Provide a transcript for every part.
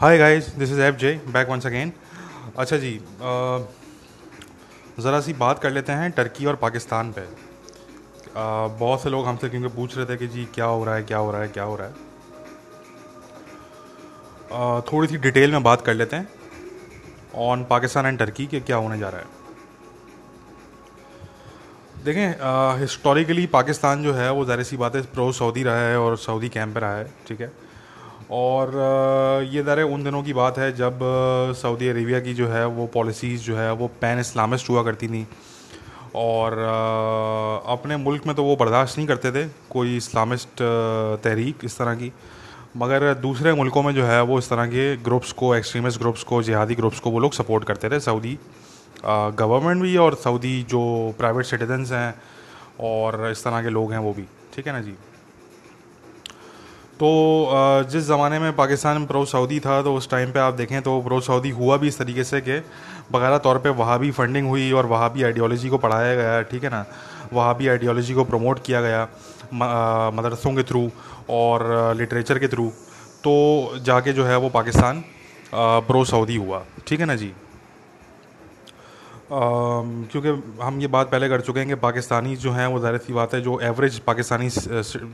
Hi guys this is F J back once again अच्छा जी ज़रा सी बात कर लेते हैं टर्की और पाकिस्तान पे। बहुत से लोग हमसे क्योंकि पूछ रहे थे कि जी क्या हो रहा है क्या हो रहा है क्या हो रहा है। uh, थोड़ी सी डिटेल में बात कर लेते हैं ऑन पाकिस्तान एंड टर्की के क्या होने जा रहा है। देखें हिस्टोरिकली पाकिस्तान जो है वो ज़ाहिर सी बात है प्रो सऊदी रहा है और सऊदी कैंप पे रहा है ठीक है। और ये दर उन दिनों की बात है जब सऊदी अरेबिया की जो है वो पॉलिसीज़ जो है वो पैन इस्लामिस्ट हुआ करती थी। और अपने मुल्क में तो वो बर्दाश्त नहीं करते थे कोई इस्लामिस्ट तहरीक इस तरह की। मगर दूसरे मुल्कों में जो है वो इस तरह के ग्रुप्स को एक्सट्रीमिस्ट ग्रुप्स को, जिहादी ग्रुप्स को वो लोग सपोर्ट करते थे सऊदी गवर्नमेंट भी और सऊदी जो प्राइवेट सिटीजन्स हैं और इस तरह के लोग हैं वो भी। ठीक है ना जी? तो जिस ज़माने में पाकिस्तान प्रो सऊदी था तो उस टाइम पे आप देखें तो प्रो सऊदी हुआ भी इस तरीके से कि बकायदा तौर पे वहाँ भी फंडिंग हुई और वहाँ भी आइडियोलॉजी को पढ़ाया गया, ठीक है ना? वहाँ भी आइडियोलॉजी को प्रमोट किया गया मदरसों के थ्रू और लिटरेचर के थ्रू तो जाके जो है वो पाकिस्तान प्रो सऊदी हुआ, ठीक है ना जी? क्योंकि हम ये बात पहले कर चुके हैं कि पाकिस्तानी जो हैं वो ज़ाहिर सी बात है जो एवरेज पाकिस्तानी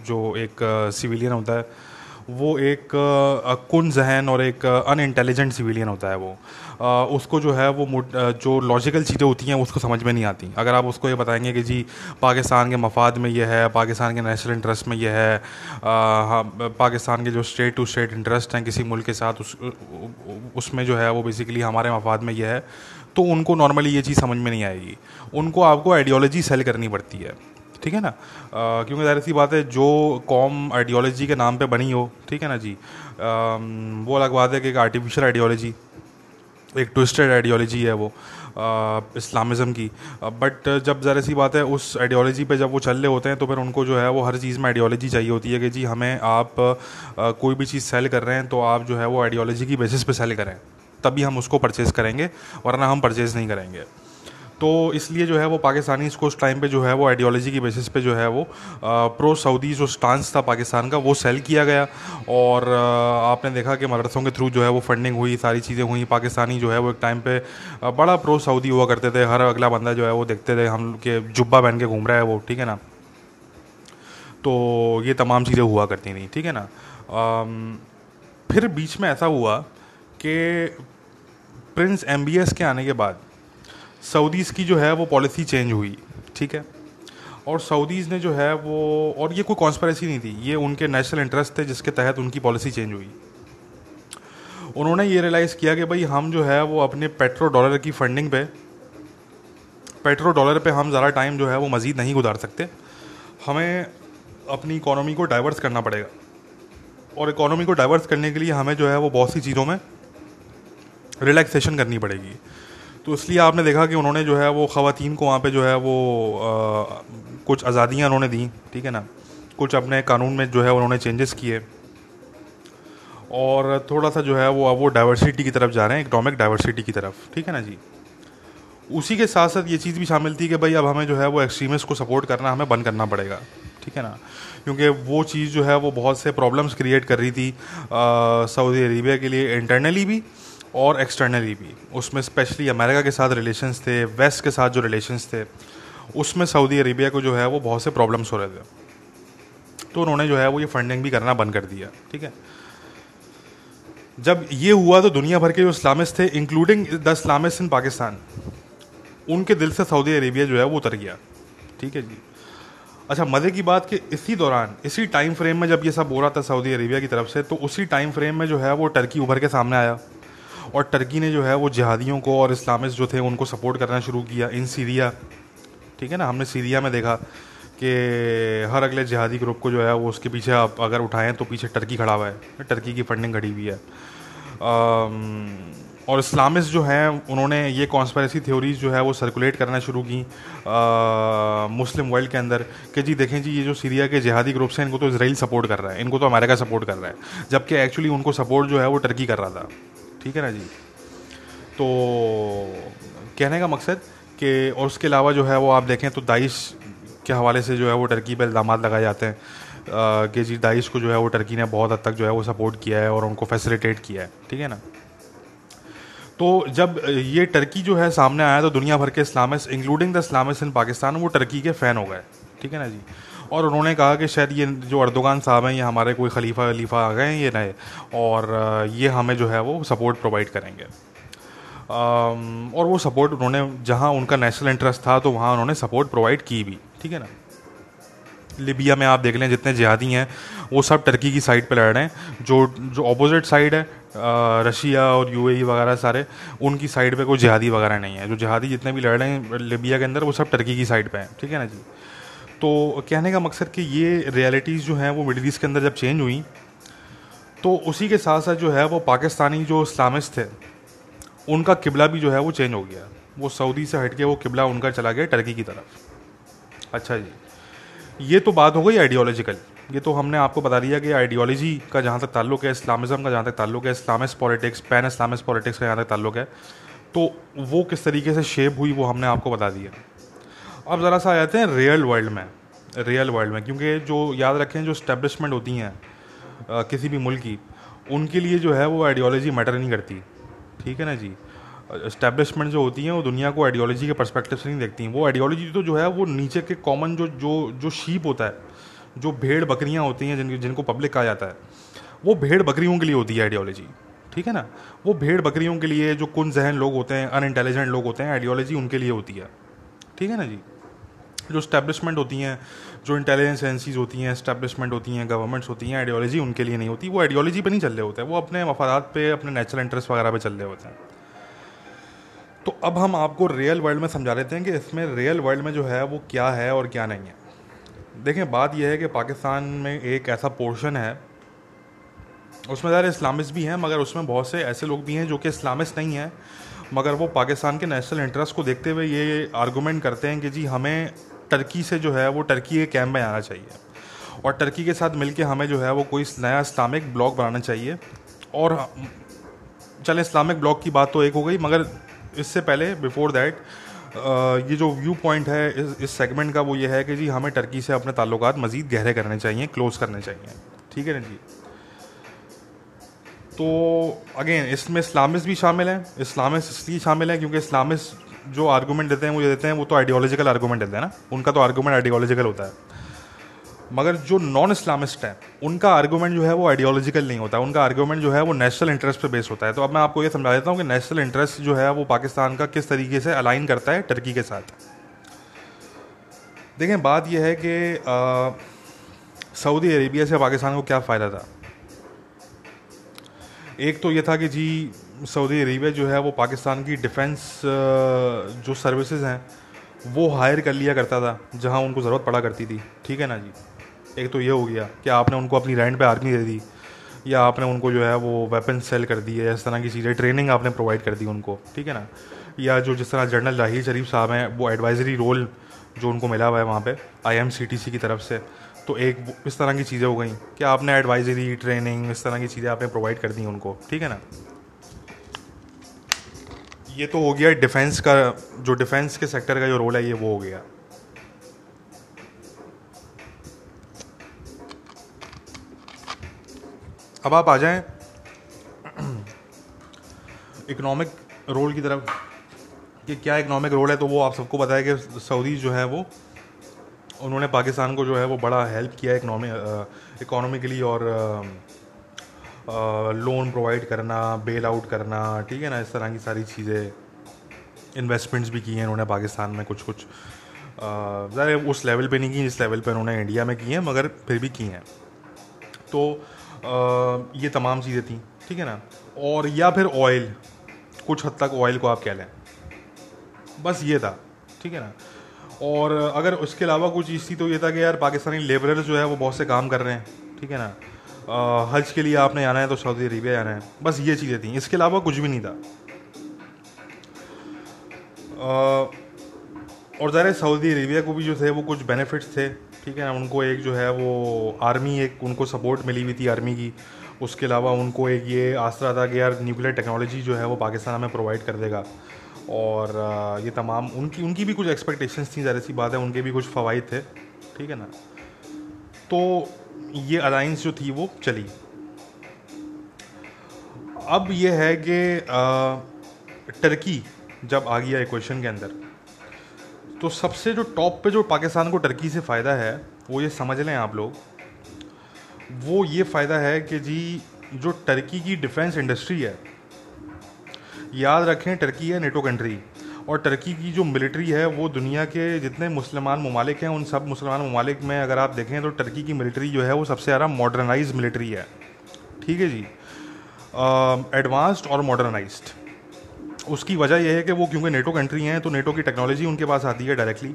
जो एक सिविलियन होता है वो एक कुन जहन और एक अन इंटेलिजेंट सिविलियन होता है वो। आ, उसको जो है वो जो लॉजिकल चीज़ें होती हैं उसको समझ में नहीं आती। अगर आप उसको ये बताएँगे कि जी पाकिस्तान के मफाद में ये है पाकिस्तान के नेशनल इंटरेस्ट में ये है हाँ पाकिस्तान के जो स्टेट टू स्टेट इंटरेस्ट हैं किसी मुल्क के साथ उस उसमें जो है वो बेसिकली हमारे मफाद में ये है। तो उनको नॉर्मली ये चीज़ समझ में नहीं आएगी। उनको आपको आइडियोलॉजी सेल करनी पड़ती है। ठीक है ना? क्योंकि ज़ाहिर सी बात है जो कॉम आइडियोलॉजी के नाम पे बनी हो ठीक है ना जी? आ, वो अलग बात है कि एक आर्टिफिशियल आइडियोलॉजी एक ट्विस्टेड आइडियोलॉजी है वो इस्लामिज़म की। बट जब ज़रा सी बात है उस आइडियोलॉजी पे जब वो चल रहे होते हैं तो फिर उनको जो है वो हर चीज़ में आइडियोलॉजी चाहिए होती है कि जी हमें आप आ, कोई भी चीज़ सेल कर रहे हैं तो आप जो है वो आइडियोलॉजी की बेसिस पे सेल करें। तभी हम उसको परचेज़ करेंगे वरना हम परचेज़ नहीं करेंगे। तो इसलिए जो है वो पाकिस्तानी इसको उस टाइम पे जो है वो आइडियोलॉजी की बेसिस पे जो है वो प्रो सऊदी जो स्टांस था पाकिस्तान का वो सेल किया गया। और आ, आपने देखा कि मदरसों के थ्रू जो है वो फंडिंग हुई सारी चीज़ें हुई पाकिस्तानी जो है वो एक टाइम पे बड़ा प्रो सऊदी हुआ करते थे। हर अगला बंदा जो है वो देखते थे हम के जुब्बा पहन के घूम रहा है वो ठीक है ना? तो ये तमाम चीज़ें हुआ करती थी ठीक है ना? आ, फिर बीच में ऐसा हुआ कि प्रिंस एमबीएस के आने के बाद सऊदीज़ की जो है वो पॉलिसी चेंज हुई, ठीक है? और सऊदीज़ ने जो है वो, और ये कोई कॉन्स्परेसी नहीं थी, ये उनके नेशनल इंटरेस्ट थे जिसके तहत उनकी पॉलिसी चेंज हुई। उन्होंने ये रियलाइज़ किया कि भाई हम जो है वो अपने पेट्रो डॉलर की फंडिंग पे पेट्रो डॉलर पे हम ज़्यादा टाइम जो है वो मज़ीद नहीं गुजार सकते। हमें अपनी इकोनॉमी को डाइवर्स करना पड़ेगा। और इकोनॉमी को डाइवर्स करने के लिए हमें जो है वो बहुत सी चीज़ों में रिलैक्सेशन करनी पड़ेगी। तो इसलिए आपने देखा कि उन्होंने जो है वो ख़वान को वहाँ पे जो है वो आ, कुछ आज़ादियाँ उन्होंने दी ठीक है ना? कुछ अपने कानून में जो है उन्होंने चेंजेस किए। और थोड़ा सा जो है वो अब वो डाइवर्सिटी की तरफ़ जा रहे हैं इकनॉमिक डाइवर्सिटी की तरफ़ ठीक है ना जी? उसी के साथ साथ ये चीज़ भी शामिल थी कि भाई अब हमें जो है वो एक्सट्रीमिस्ट को सपोर्ट करना हमें बंद करना पड़ेगा ठीक है ना? क्योंकि वो चीज़ जो है वो बहुत से प्रॉब्लम्स क्रिएट कर रही थी सऊदी अरेबिया के लिए इंटरनली भी और एक्सटर्नली भी। उसमें स्पेशली अमेरिका के साथ रिलेशंस थे वेस्ट के साथ जो रिलेशंस थे, उसमें सऊदी अरेबिया को जो है वो बहुत से प्रॉब्लम्स हो रहे थे। तो उन्होंने जो है वो ये फंडिंग भी करना बंद कर दिया, ठीक है? जब ये हुआ तो दुनिया भर के जो इस्लामिस्ट थे including the islamist in Pakistan उनके दिल से सऊदी अरेबिया जो है वो उतर गया, ठीक है जी? अच्छा मज़े की बात कि इसी दौरान, इसी टाइम फ्रेम में जब ये सब हो रहा था सऊदी अरेबिया की तरफ़ से तो उसी टाइम फ्रेम में जो है वो टर्की उभर के सामने आया। और टर्की ने जो है वो जिहादियों को और इस्लामिस्ट जो थे उनको सपोर्ट करना शुरू किया इन सीरिया, ठीक है ना? हमने सीरिया में देखा कि हर अगले जिहादी ग्रुप को जो है वो उसके पीछे आप अगर उठाएँ तो पीछे टर्की खड़ा हुआ है, टर्की की फंडिंग खड़ी हुई है। और इस्लामिस्ट जो हैं, उन्होंने ये कॉन्स्परेसी थ्योरीज जो है वो सर्कुलेट करना शुरू की मुस्लिम वर्ल्ड के अंदर कि जी देखें जी, ये जो सीरिया के जिहादी ग्रुप्स हैं, इनको तो इसराइल सपोर्ट कर रहा है, इनको तो अमेरिका सपोर्ट कर रहा है, जबकि एक्चुअली उनको सपोर्ट जो है वो टर्की कर रहा था। ठीक है ना जी? तो कहने का मकसद कि, और उसके अलावा जो है वो आप देखें तो दाइश के हवाले से जो है वो टर्की पर इल्ज़ाम लगाए जाते हैं। कि जी दाइश को जो है वो टर्की ने बहुत हद तक जो है वो सपोर्ट किया है और उनको फैसिलिटेट किया है, ठीक है ना? तो जब ये टर्की जो है सामने आया तो दुनिया भर के islamist, including the islamist in Pakistan, वो टर्की के फ़ैन हो गए, ठीक है ना जी? और उन्होंने कहा कि शायद ये जो अर्दोगान साहब हैं, ये हमारे कोई खलीफा वलीफा आ गए हैं, ये नए। और ये हमें जो है वो सपोर्ट प्रोवाइड करेंगे। और वो सपोर्ट उन्होंने, जहाँ उनका नेशनल इंटरेस्ट था तो वहाँ उन्होंने सपोर्ट प्रोवाइड की भी, ठीक है ना? लिबिया में आप देख लें, जितने जिहादी हैं, वो सब टर्की की साइड पे लड़ रहे हैं। जो जो अपोजिट साइड है रशिया और यूएई वगैरह सारे, उनकी साइड पे कोई जिहादी वगैरह नहीं है। जो जिहादी जितने भी लड़ रहे हैं, लिबिया के अंदर वो सब टर्की की साइड पे हैं, ठीक है ना जी? तो कहने का मकसद कि ये रियलिटीज़ जो हैं, वो मिडल ईस्ट के अंदर जब चेंज हुई तो उसी के साथ साथ जो है, वो पाकिस्तानी जो इस्लामिस्ट थे उनका किबला भी जो है, वो चेंज हो गया। वो सऊदी से हट के वो किबला उनका चला गया टर्की की तरफ़। अच्छा जी। ये तो बात हो गई आइडियोलॉजिकल ये तो हमने आपको बता दिया कि आइडियोलॉजी का जहाँ तक ताल्लुक है इस्लामिज़म का जहाँ तक ताल्लुक है islamist politics pan islamist politics का जहाँ तक ताल्लुक है तो वो किस तरीके से शेप हुई, वो हमने आपको बता दिया। अब ज़रा सा आ जाते हैं रियल वर्ल्ड में रियल वर्ल्ड में, क्योंकि जो याद रखें, जो स्टैब्लिशमेंट होती हैं किसी भी मुल्क की, उनके लिए जो है वो आइडियोलॉजी मैटर नहीं करती। ठीक है ना जी? इस्टेब्लिशमेंट जो होती हैं, वो दुनिया को आइडियोलॉजी के परस्पेक्टिव से नहीं देखती। हैं वो आइडियोलॉजी तो जो है, वो नीचे के कॉमन जो जो जो शीप होता है, जो भेड़ बकरियाँ होती हैं, जिन, जिनको पब्लिक कहा जाता है, वो भेड़ बकरियों के लिए होती है आइडियोलॉजी ठीक है ना? वो भेड़ बकरियों के लिए जो कुन जहन लोग होते हैं अन इंटेलिजेंट लोग होते हैं आइडियोलॉजी उनके लिए होती है। ठीक है ना जी? जो स्टैब्लिशमेंट होती हैं, जो इंटेलिजेंस एजेंसीज होती हैं स्टैब्लिशमेंट होती हैं गवर्नमेंट्स होती हैं आइडियोलॉजी उनके लिए नहीं होती। वो आइडियोलॉजी पे नहीं चल रहे होते हैं, वो अपने मफादात पे, अपने नेचुरल इंटरेस्ट वगैरह पे चल रहे होते हैं। तो अब हम आपको रियल वर्ल्ड में समझा देते हैं कि इसमें रियल वर्ल्ड में जो है, वो क्या है और क्या नहीं है। देखें बात यह है कि पाकिस्तान में एक ऐसा पोर्शन है, उसमें ज़्यादा इस्लामिस्ट भी हैं, मगर उसमें बहुत से ऐसे लोग भी हैं जो कि इस्लामिस्ट नहीं हैं। मगर वो पाकिस्तान के नेशनल इंटरेस्ट को देखते हुए ये आर्गूमेंट करते हैं कि जी, हमें टर्की से जो है वो टर्की के कैम्प में आना चाहिए। और टर्की के साथ मिलके हमें जो है वो कोई नया इस्लामिक ब्लॉक बनाना चाहिए। और चले, इस्लामिक ब्लॉक की बात तो एक हो गई, मगर इससे पहले बिफोर दैट ये जो व्यू पॉइंट है इस इस सेगमेंट का वो ये है कि जी हमें टर्की से अपने ताल्लुक मज़ीद गहरे करने चाहिए क्लोज करने चाहिए। ठीक है ना जी? तो अगेन इसमें इस्लामिस्ट भी शामिल हैं इस्लामिस्ट इसलिए शामिल हैं क्योंकि इस्लामिस्ट जो आर्गूमेंट देते हैं, वो ये देते हैं, वो तो आइडियोलॉजिकल आर्गूमेंट देते हैं ना। उनका तो आर्गूमेंट आइडियोलॉजिकल होता है। मगर जो नॉन इस्लामिस्ट हैं, उनका आर्गूमेंट जो है वो आइडियोलॉजिकल नहीं होता। उनका आर्गूमेंट जो है वो नेशनल इंटरेस्ट पे बेस होता है। तो अब मैं आपको ये समझा देता हूँ कि नेशनल इंटरेस्ट जो है वो पाकिस्तान का किस तरीके से अलाइन करता है टर्की के साथ। देखें, बात यह है कि सऊदी अरेबिया से पाकिस्तान को क्या फ़ायदा था? एक तो ये था कि जी सऊदी अरेबिया जो है, वो पाकिस्तान की डिफेंस जो सर्विसेज़ हैं, वो हायर कर लिया करता था, जहाँ उनको ज़रूरत पड़ा करती थी। ठीक है ना जी? एक तो ये हो गया कि आपने उनको अपनी रेंट पे आर्मी दे दी, या आपने उनको जो है, वो वेपन सेल कर दिए, इस तरह की चीज़ें ट्रेनिंग आपने प्रोवाइड कर दी उनको। ठीक है ना? या जो जिस तरह जनरल ज़ाहिर शरीफ साहब हैं, वो एडवाइजरी रोल जो उनको मिला हुआ है वहाँ पे आईएमसीटीसी की तरफ़ से तो एक इस तरह की चीज़ें हो गई कि आपने एडवाइजरी ट्रेनिंग इस तरह की चीज़ें आपने प्रोवाइड कर दी उनको। ठीक है ना? ये तो हो गया डिफेंस का, जो डिफेंस के सेक्टर का जो रोल है, ये वो हो गया। अब आप आ जाएँ इकोनॉमिक रोल की तरफ़, कि क्या इकोनॉमिक रोल है तो वो आप सबको पता है कि सऊदी जो है वो, उन्होंने पाकिस्तान को जो है वो बड़ा हेल्प किया इकोनॉमी इकोनॉमिकली और लोन प्रोवाइड करना बेल आउट करना ठीक है ना इस तरह की सारी चीज़ें इन्वेस्टमेंट्स भी की हैं उन्होंने पाकिस्तान में कुछ कुछ ज़्यादा उस लेवल पे नहीं की जिस लेवल पे उन्होंने इंडिया में की हैं मगर फिर भी की हैं। तो आ, ये तमाम चीज़ें थी ठीक है ना? और या फिर ऑयल कुछ हद तक ऑयल को आप कह लें। बस ये था ठीक है ना? और अगर उसके अलावा कुछ चीज़ थी तो ये था कि यार पाकिस्तानी लेबर जो है वो बहुत से काम कर रहे हैं ठीक है ना? हज के लिए आपने आना है तो सऊदी अरेबिया जाना है। बस ये चीज़ें थी। इसके अलावा कुछ भी नहीं था। और ज़ाहिर सऊदी अरेबिया को भी जो थे, वो कुछ बेनिफिट्स थे, ठीक है ना? उनको एक जो है वो आर्मी एक उनको सपोर्ट मिली हुई थी आर्मी की। उसके अलावा उनको एक ये आसरा था कि यार न्यूक्लियर टेक्नोलॉजी जो है वो पाकिस्तान में प्रोवाइड कर देगा। और ये तमाम उनकी उनकी भी कुछ एक्सपेक्टेशंस थी, ज़ाहिर सी बात है, उनके भी कुछ फ़वाद थे, ठीक है ना? तो ये अलाइंस जो थी वो चली। अब ये है कि टर्की जब आ गया इक्वेशन के अंदर तो सबसे जो टॉप पे जो पाकिस्तान को टर्की से फ़ायदा है, वो ये समझ लें आप लोग, वो ये फ़ायदा है कि जी, जो टर्की की डिफेंस इंडस्ट्री है, याद रखें टर्की है नेटो कंट्री और टर्की की जो मिलिट्री है, वो दुनिया के जितने मुसलमान ममालिक हैं, उन सब मुसलमान ममालिक में अगर आप देखें तो टर्की की मिलिट्री जो है, वो सबसे ज़्यादा मॉडर्नाइज मिलिट्री है। ठीक है जी? एडवांस्ड और मॉडर्नाइज उसकी वजह यह है कि वो क्योंकि नेटो कंट्री हैं तो नेटो की टेक्नोलॉजी उनके पास आती है डायरेक्टली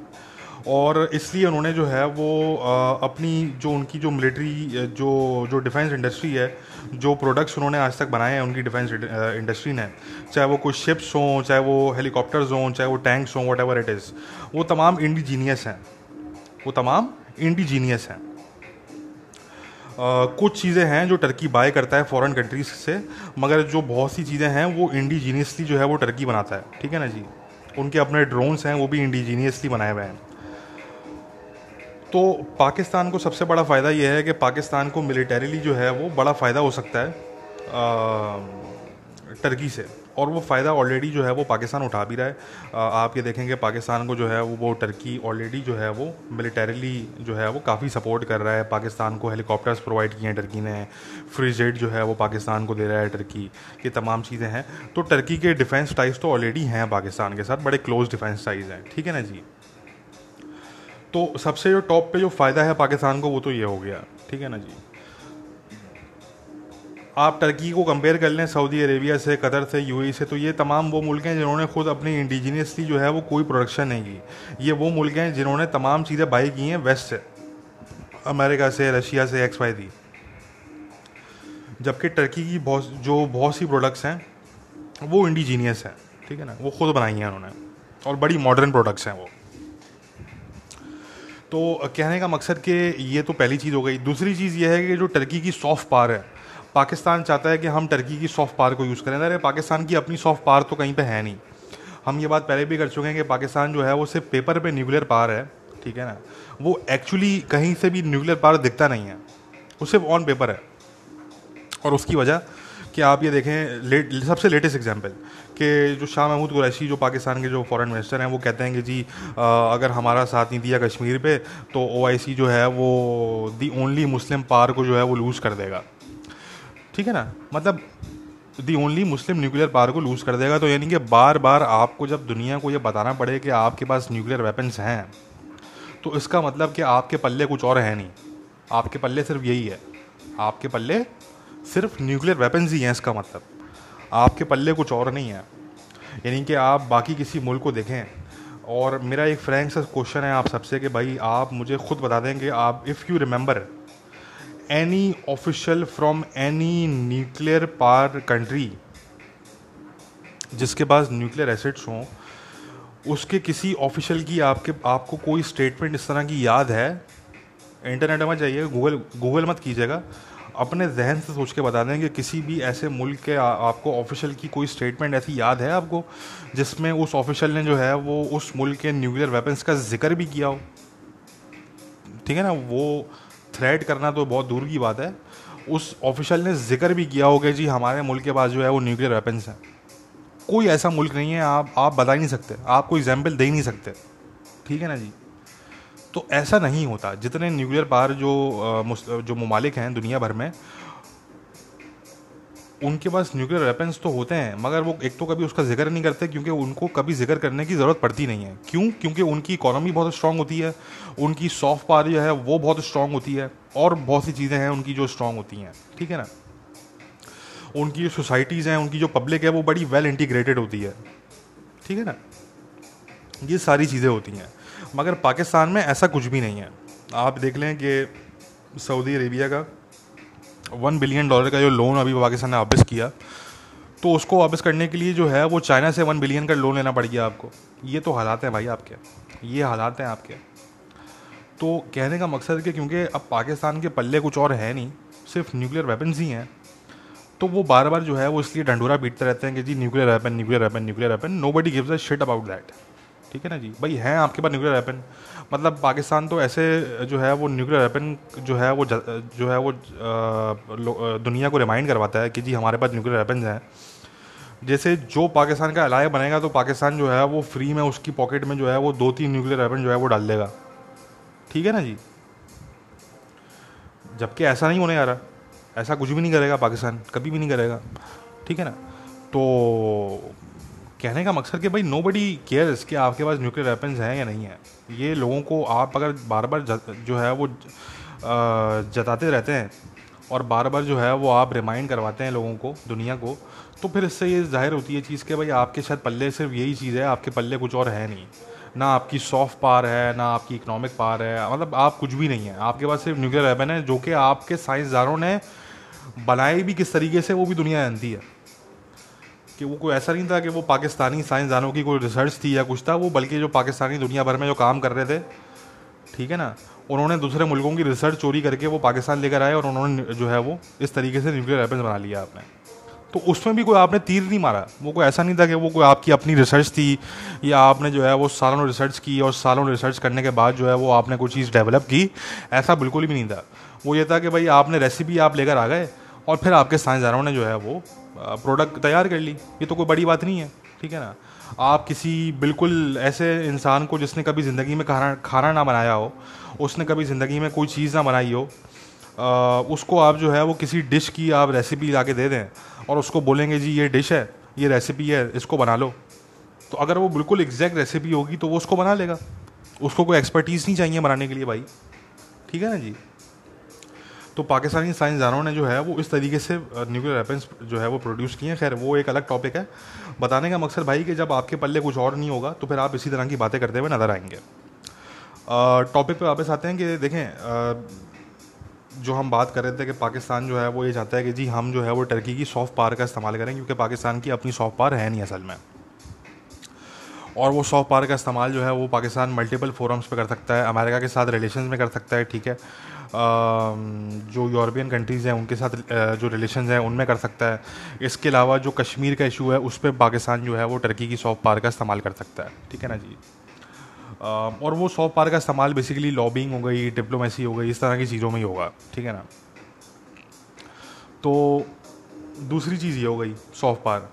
और इसलिए उन्होंने जो है वो अपनी जो उनकी जो मिलिट्री जो जो डिफेंस इंडस्ट्री है जो प्रोडक्ट्स उन्होंने आज तक बनाए हैं उनकी डिफेंस इंडस्ट्री ने चाहे वो कुछ शिप्स हों चाहे वो हेलीकॉप्टर्स हों चाहे वो टैंक्स हों वट एवर इट इज़ वो तमाम इंडिजीनियस हैं। वो तमाम इंडिजीनियस हैं। Uh, कुछ चीज़ें हैं जो टर्की बाय करता है फॉरेन कंट्रीज़ से मगर जो बहुत सी चीज़ें हैं वो इंडिजीनियसली जो है वो टर्की बनाता है। ठीक है ना जी? उनके अपने ड्रोन्स हैं वो भी इंडिजीनियसली बनाए हुए हैं। तो पाकिस्तान को सबसे बड़ा फ़ायदा यह है कि पाकिस्तान को मिलिटरीली जो है वो बड़ा फ़ायदा हो सकता है टर्की से। और वो फ़ायदा ऑलरेडी जो है वो पाकिस्तान उठा भी रहा है। आ, आप ये देखेंगे पाकिस्तान को जो है वो वो टर्की ऑलरेडी जो है वो मिलिटरीली जो है वो काफ़ी सपोर्ट कर रहा है। पाकिस्तान को हेलीकॉप्टर्स प्रोवाइड किए हैं टर्की ने। फ्री जेट जो है वो पाकिस्तान को दे रहा है टर्की। ये तमाम चीज़ें हैं। तो टर्की के डिफेंस टाइज तो ऑलरेडी हैं पाकिस्तान के साथ। बड़े क्लोज डिफेंस टाइज हैं। ठीक है ना जी? तो सबसे जो टॉप पे जो फ़ायदा है पाकिस्तान को, वो तो ये हो गया। ठीक है ना जी? आप टर्की को कंपेयर कर लें सऊदी अरेबिया से कतर से यूएई से तो ये तमाम वो मुल्क हैं जिन्होंने खुद अपनी इंडिजीनियसली जो है वो कोई प्रोडक्शन नहीं की। ये वो मुल्क हैं जिन्होंने तमाम चीज़ें बाई की हैं वेस्ट से। अमेरिका से, रशिया से एक्स वाई दी जबकि टर्की की बहुत, जो बहुत सी प्रोडक्ट्स हैं, वो इंडिजीनियस हैं। ठीक है ना? वो खुद बनाई हैं उन्होंने। और बड़ी मॉडर्न प्रोडक्ट्स हैं वो। तो कहने का मकसद कि ये तो पहली चीज़ हो गई। दूसरी चीज़ ये है कि जो टर्की की सॉफ्ट पार है, पाकिस्तान चाहता है कि हम टर्की की सॉफ्ट पार को यूज़ करें। अरे, पाकिस्तान की अपनी सॉफ्ट पार तो कहीं पे है नहीं। हम ये बात पहले भी कर चुके हैं कि पाकिस्तान जो है वो सिर्फ़ पेपर पे न्यूक्लियर पार है, ठीक है ना? वो एक्चुअली कहीं से भी न्यूक्लियर पार दिखता नहीं है। वो सिर्फ़ ऑन पेपर है। और उसकी वजह कि आप ये देखें लेट सबसे लेटेस्ट एग्जांपल कि जो शाह महमूद कुरैशी जो पाकिस्तान के जो फॉरेन मिनिस्टर हैं वो कहते हैं कि जी आ, अगर हमारा साथ नहीं दिया कश्मीर पे तो ओ जो है वो दी ओनली मुस्लिम पार को जो है वो लूज़ कर देगा। ठीक है ना? मतलब the only Muslim nuclear power को लूज़ कर देगा तो यानी कि बार बार आपको जब दुनिया को ये बताना पड़े कि आपके पास न्यूक्लियर वेपन्स हैं तो इसका मतलब कि आपके पल्ले कुछ और है नहीं। आपके पल्ले सिर्फ़ यही है। आपके पल्ले सिर्फ़ न्यूक्लियर वेपन्स ही हैं इसका मतलब। आपके पल्ले कुछ और नहीं है। यानी कि आप बाकी किसी मुल्क को देखें। और मेरा एक फ्रेंक सा क्वेश्चन है आप सबसे कि भाई आप मुझे खुद बता दें कि आप if you remember any official from any nuclear power country जिसके पास न्यूक्लियर एसिड्स हों, उसके किसी ऑफिशियल की आपके, आपको कोई स्टेटमेंट इस तरह की याद है? इंटरनेट में जाइए गूगल गूगल मत कीजिएगा। अपने जहन से सोच के बता दें कि किसी भी ऐसे मुल्क के आ, आपको ऑफिशियल की कोई स्टेटमेंट ऐसी याद है आपको जिसमें उस ऑफिशियल ने जो है वो उस मुल्क के न्यूक्लियर वेपन्स का ज़िक्र भी किया हो? ठीक है ना? वो थ्रेड करना तो बहुत दूर की बात है। उस ऑफिशियल ने ज़िक्र भी किया हो कि जी हमारे मुल्क के पास जो है वो न्यूक्लियर वेपन्स हैं। कोई ऐसा मुल्क नहीं है आप आप बता ही नहीं सकते। आप कोई एग्ज़ाम्पल दे ही नहीं सकते। ठीक है ना जी? तो ऐसा नहीं होता। जितने न्यूक्लियर पावर जो जो ममालिक हैं दुनिया भर में, उनके पास न्यूक्लियर वेपन्स तो होते हैं, मगर वो एक तो कभी उसका ज़िक्र नहीं करते क्योंकि उनको कभी ज़िक्र करने की ज़रूरत पड़ती नहीं है। क्यों? क्योंकि उनकी इकोनॉमी बहुत स्ट्रांग होती है, उनकी सॉफ्ट पावर जो है वो बहुत स्ट्रांग होती है, और बहुत सी चीज़ें हैं उनकी जो स्ट्रांग होती हैं, ठीक है ना? उनकी जो सोसाइटीज़ हैं, उनकी जो पब्लिक है वो बड़ी वेल इंटीग्रेटेड होती है, ठीक है ना? ये सारी चीज़ें होती हैं। मगर पाकिस्तान में ऐसा कुछ भी नहीं है। आप देख लें कि सऊदी अरेबिया का वन बिलियन डॉलर का जो लोन अभी पाकिस्तान ने वापस किया तो उसको वापस करने के लिए जो है वो चाइना से वन बिलियन का लोन लेना पड़ गया आपको। ये तो हालात हैं भाई आपके। ये हालात हैं आपके। तो कहने का मकसद कि क्योंकि अब पाकिस्तान के पल्ले कुछ और है नहीं, सिर्फ़ न्यूक्लियर वेपन्स ही हैं तो वो बार बार जो है वो इसलिए ढंडूरा पीटते रहते हैं कि जी nuclear weapon nuclear weapon nuclear weapon nobody gives a shit about that ठीक है ना जी? भाई, हैं आपके पास न्यूक्लियर वेपन मतलब पाकिस्तान तो ऐसे, जो है वो न्यूक्लियर वेपन जो है वो जो है वो दुनिया को रिमाइंड करवाता है कि जी, हमारे पास न्यूक्लियर वेपन्स हैं। जैसे जो पाकिस्तान का अलाय बनेगा तो पाकिस्तान जो है वो फ्री में उसकी पॉकेट में जो है वो दो तीन न्यूक्लियर वेपन जो है वो डाल देगा। ठीक है ना जी? जबकि ऐसा नहीं होने आ रहा। ऐसा कुछ भी नहीं करेगा पाकिस्तान, कभी भी नहीं करेगा। ठीक है ना? तो कहने का मकसद कि भाई नो बडी केयर्स कि आपके पास न्यूक्लियर वेपन्स हैं या नहीं है। ये लोगों को आप अगर बार बार जो है वो जताते रहते हैं और बार बार जो है वो आप रिमाइंड करवाते हैं लोगों को, दुनिया को तो फिर इससे ये ज़ाहिर होती है चीज़ कि भाई, आपके शायद पल्ले सिर्फ़ यही चीज़ है, आपके पल्ले कुछ और है नहीं। ना आपकी सॉफ्ट पार है, ना आपकी इकोनॉमिक पार है मतलब आप कुछ भी नहीं है। आपके पास सिर्फ़ न्यूक्लियर वेपन है, जो कि आपके साइंसदानों ने बनाए भी किस तरीके से, वो भी दुनिया जानती है। कि वो कोई ऐसा नहीं था कि वो पाकिस्तानी साइंसदानों की कोई रिसर्च थी या कुछ था, वो बल्कि जो पाकिस्तानी दुनिया भर में जो काम कर रहे थे, ठीक है ना? उन्होंने दूसरे मुल्कों की रिसर्च चोरी करके वो पाकिस्तान लेकर आए और उन्होंने जो है वो इस तरीके से न्यूक्लियर वेपन्स बना लिया आपने। तो उसमें भी कोई आपने तीर नहीं मारा। वो कोई ऐसा नहीं था कि वो कोई आपकी अपनी रिसर्च थी या आपने जो है वो सालों रिसर्च की और सालों रिसर्च करने के बाद जो है वो आपने कोई चीज़ डेवलप की, ऐसा बिल्कुल भी नहीं था। वो ये था कि भाई आपने रेसिपी आप लेकर आ गए और फिर आपके साइंसदानों ने जो है वो प्रोडक्ट तैयार कर ली। ये तो कोई बड़ी बात नहीं है ठीक है ना? आप किसी बिल्कुल ऐसे इंसान को जिसने कभी ज़िंदगी में खाना खाना ना बनाया हो उसने कभी ज़िंदगी में कोई चीज़ ना बनाई हो आ, उसको आप जो है वो किसी डिश की आप रेसिपी ला के दे दें और उसको बोलेंगे जी ये डिश है ये रेसिपी है इसको बना लो। तो अगर वो बिल्कुल एग्जैक्ट रेसिपी होगी तो वो उसको बना लेगा। उसको कोई एक्सपर्टीज़ नहीं चाहिए बनाने के लिए भाई ठीक है ना जी? तो पाकिस्तानी साइंसदानों ने जो है वो इस तरीके से न्यूक्लियर वेपन्स जो है वो प्रोड्यूस किए हैं। खैर, वो एक अलग टॉपिक है। बताने का मकसद भाई कि जब आपके पल्ले कुछ और नहीं होगा तो फिर आप इसी तरह की बातें करते हुए नज़र आएँगे। टॉपिक पे वापस आते हैं कि देखें जो हम बात कर रहे थे कि पाकिस्तान जो है वो ये चाहता है कि जी हम जो है वो टर्की की सॉफ्ट पावर का इस्तेमाल करें, क्योंकि पाकिस्तान की अपनी सॉफ्ट पावर है नहीं असल में। और वो सॉफ्ट पावर का इस्तेमाल जो है वो पाकिस्तान मल्टीपल फोरम्स पे कर सकता है, अमेरिका के साथ रिलेशन में कर सकता है, ठीक है। जो यूरोपियन कंट्रीज़ हैं, उनके साथ जो रिलेशन हैं, उनमें कर सकता है। इसके अलावा जो कश्मीर का इशू है, उस पर पाकिस्तान जो है, वो टर्की की सॉफ्ट पार का इस्तेमाल कर सकता है। ठीक है ना जी? और वो सॉफ्ट पार का इस्तेमाल बेसिकली लॉबिंग हो गई डिप्लोमेसी हो गई, इस तरह की चीज़ों में ही होगा। ठीक है ना? तो दूसरी चीज़ ये हो गई सॉफ्ट पार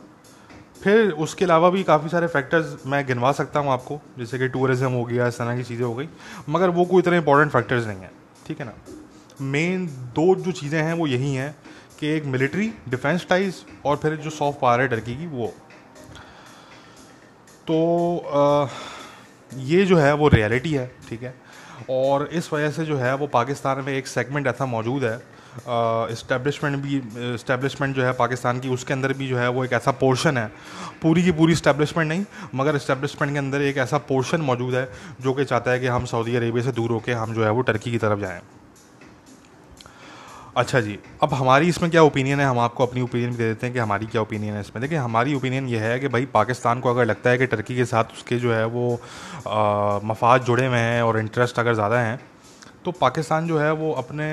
फिर उसके अलावा भी काफ़ी सारे फैक्टर्स मैं गिनवा सकता हूँ आपको, जैसे कि टूरिज़्म हो गया, इस तरह की चीज़ें हो गई, मगर वो कोई इतने इंपॉर्टेंट फैक्टर्स नहीं है। ठीक है ना? मेन दो जो चीज़ें हैं वो यही हैं कि एक मिलिट्री डिफेंस टाइज और फिर जो सॉफ्ट पावर है टर्की की वो। तो आ, ये जो है वो रियलिटी है ठीक है? और इस वजह से जो है वो पाकिस्तान में एक सेगमेंट ऐसा मौजूद है इस्टेब्लिशमेंट भी इस्टेब्लिशमेंट जो है पाकिस्तान की, उसके अंदर भी जो है वो एक ऐसा पोर्शन है। पूरी की पूरी इस्टेब्लिशमेंट नहीं, मगर इस्टेब्लिशमेंट के अंदर एक ऐसा पोर्शन मौजूद है, जो कि चाहता है कि हम सऊदी अरेबिया से दूर होकर हम जो है वो टर्की की तरफ़ जाएँ। अच्छा जी, अब हमारी इसमें क्या ओपिनियन है? हम आपको अपनी ओपिनियन भी दे देते हैं कि हमारी क्या ओपिनियन है इसमें। देखिए, हमारी ओपिनियन ये है कि भाई, पाकिस्तान को अगर लगता है कि टर्की के साथ उसके जो है वो मफाद जुड़े हुए हैं और इंटरेस्ट अगर ज़्यादा हैं तो पाकिस्तान जो है वो अपने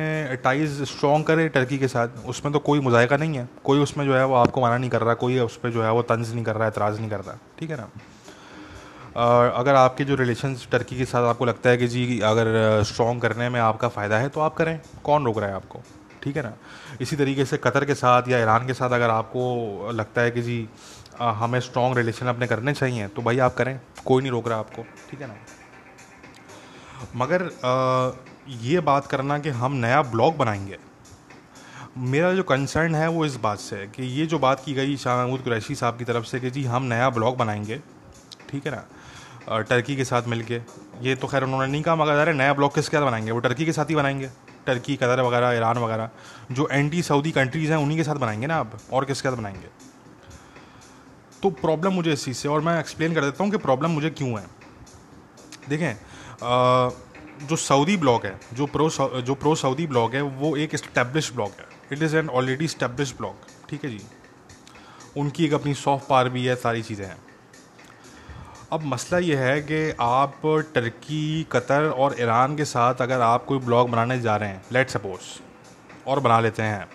टाइज स्ट्रॉन्ग करे टर्की के साथ। उसमें तो कोई मुजायका नहीं है। कोई उसमें जो है वो आपको मना नहीं कर रहा कोई उस पर जो है वो तंज नहीं कर रहा एतराज़ नहीं कर रहा। ठीक है ना? अगर आपके जो रिलेशन टर्की के साथ आपको लगता है कि जी अगर स्ट्रॉन्ग करने में आपका फ़ायदा है तो आप करें। कौन रोक रहा है आपको? ठीक है ना? इसी तरीके से कतर के साथ या ईरान के साथ अगर आपको लगता है कि जी हमें स्ट्रॉन्ग रिलेशन अपने करने चाहिए तो भाई आप करें। कोई नहीं रोक रहा आपको। ठीक है ना? मगर आ, ये बात करना कि हम नया ब्लॉग बनाएँगे। मेरा जो कंसर्न है वो इस बात से है कि ये जो बात की गई शाह महमूद कुरैशी साहब की तरफ़ से कि जी हम नया ब्लॉग बनाएँगे, ठीक है ना? टर्की के साथ मिलके। ये तो खैर उन्होंने नहीं कहा, मगर अरे नया ब्लॉग किसके साथ बनाएँगे? वो टर्की के साथ ही बनाएँगे। टर्की, कतर वगैरह, ईरान वगैरह, जो एंटी सऊदी कंट्रीज़ हैं, उन्हीं के साथ बनाएँगे ना आप? और किसके साथ बनाएँगे? तो प्रॉब्लम मुझे इस चीज़ से, और मैं एक्सप्लेन कर देता हूँ कि प्रॉब्लम मुझे क्यों है। देखें जो सऊदी ब्लॉक है, जो प्रो जो प्रो सऊदी ब्लॉक है, वो एक इस्टेब्लिश ब्लॉक है. It is an already establish block ठीक है जी? उनकी एक अपनी सॉफ्ट पार भी है, सारी चीज़ें हैं. अब मसला ये है कि आप टर्की कतर और ईरान के साथ अगर आप कोई ब्लॉग बनाने जा रहे हैं लेट सपोज़ और बना लेते हैं.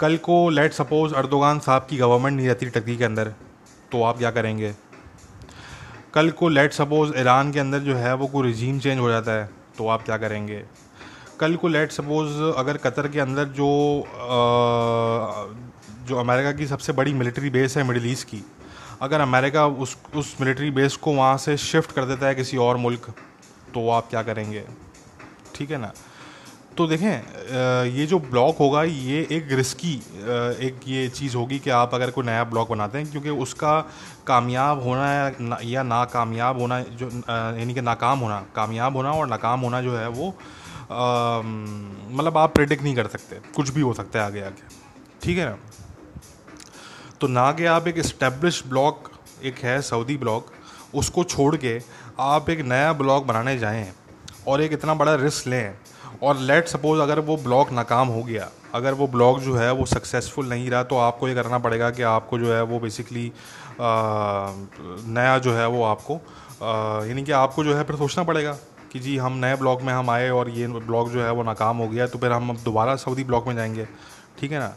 कल को लेट सपोज़ अर्दोगान साहब की गवर्नमेंट नहीं रहती टर्की के अंदर तो आप क्या करेंगे? कल को लेट सपोज़ ईरान के अंदर जो है वो कोई रिजीम चेंज हो जाता है तो आप क्या करेंगे? कल को लेट सपोज़ अगर कतर के अंदर जो आ, जो अमेरिका की सबसे बड़ी मिलिट्री बेस है मिडिल ईस्ट की अगर अमेरिका उस उस मिलिट्री बेस को वहाँ से शिफ्ट कर देता है किसी और मुल्क तो आप क्या करेंगे? ठीक है ना? तो देखें ये जो ब्लॉक होगा, ये एक रिस्की एक ये चीज़ होगी कि आप अगर कोई नया ब्लॉक बनाते हैं, क्योंकि उसका कामयाब होना या नाकामयाब होना, जो यानी कि नाकाम होना, कामयाब होना और नाकाम होना जो है वो मतलब आप प्रेडिक्ट नहीं कर सकते, कुछ भी हो सकता है आगे आगे ठीक है ना? तो ना कि आप एक इस्टेब्लिश ब्लॉक एक है सऊदी ब्लॉक उसको छोड़ के आप एक नया ब्लॉक बनाने जाएँ और एक इतना बड़ा रिस्क लें और लेट सपोज़ अगर वो ब्लॉक नाकाम हो गया, अगर वो ब्लॉक जो है वो सक्सेसफुल नहीं रहा तो आपको ये करना पड़ेगा कि आपको जो है वो बेसिकली नया जो है वो आपको यानी कि आपको जो है फिर सोचना पड़ेगा कि जी हम नए ब्लॉक में हम आए और ये ब्लॉक जो है वो नाकाम हो गया तो फिर हम दोबारा सऊदी ब्लॉक में जाएँगे, ठीक है ना?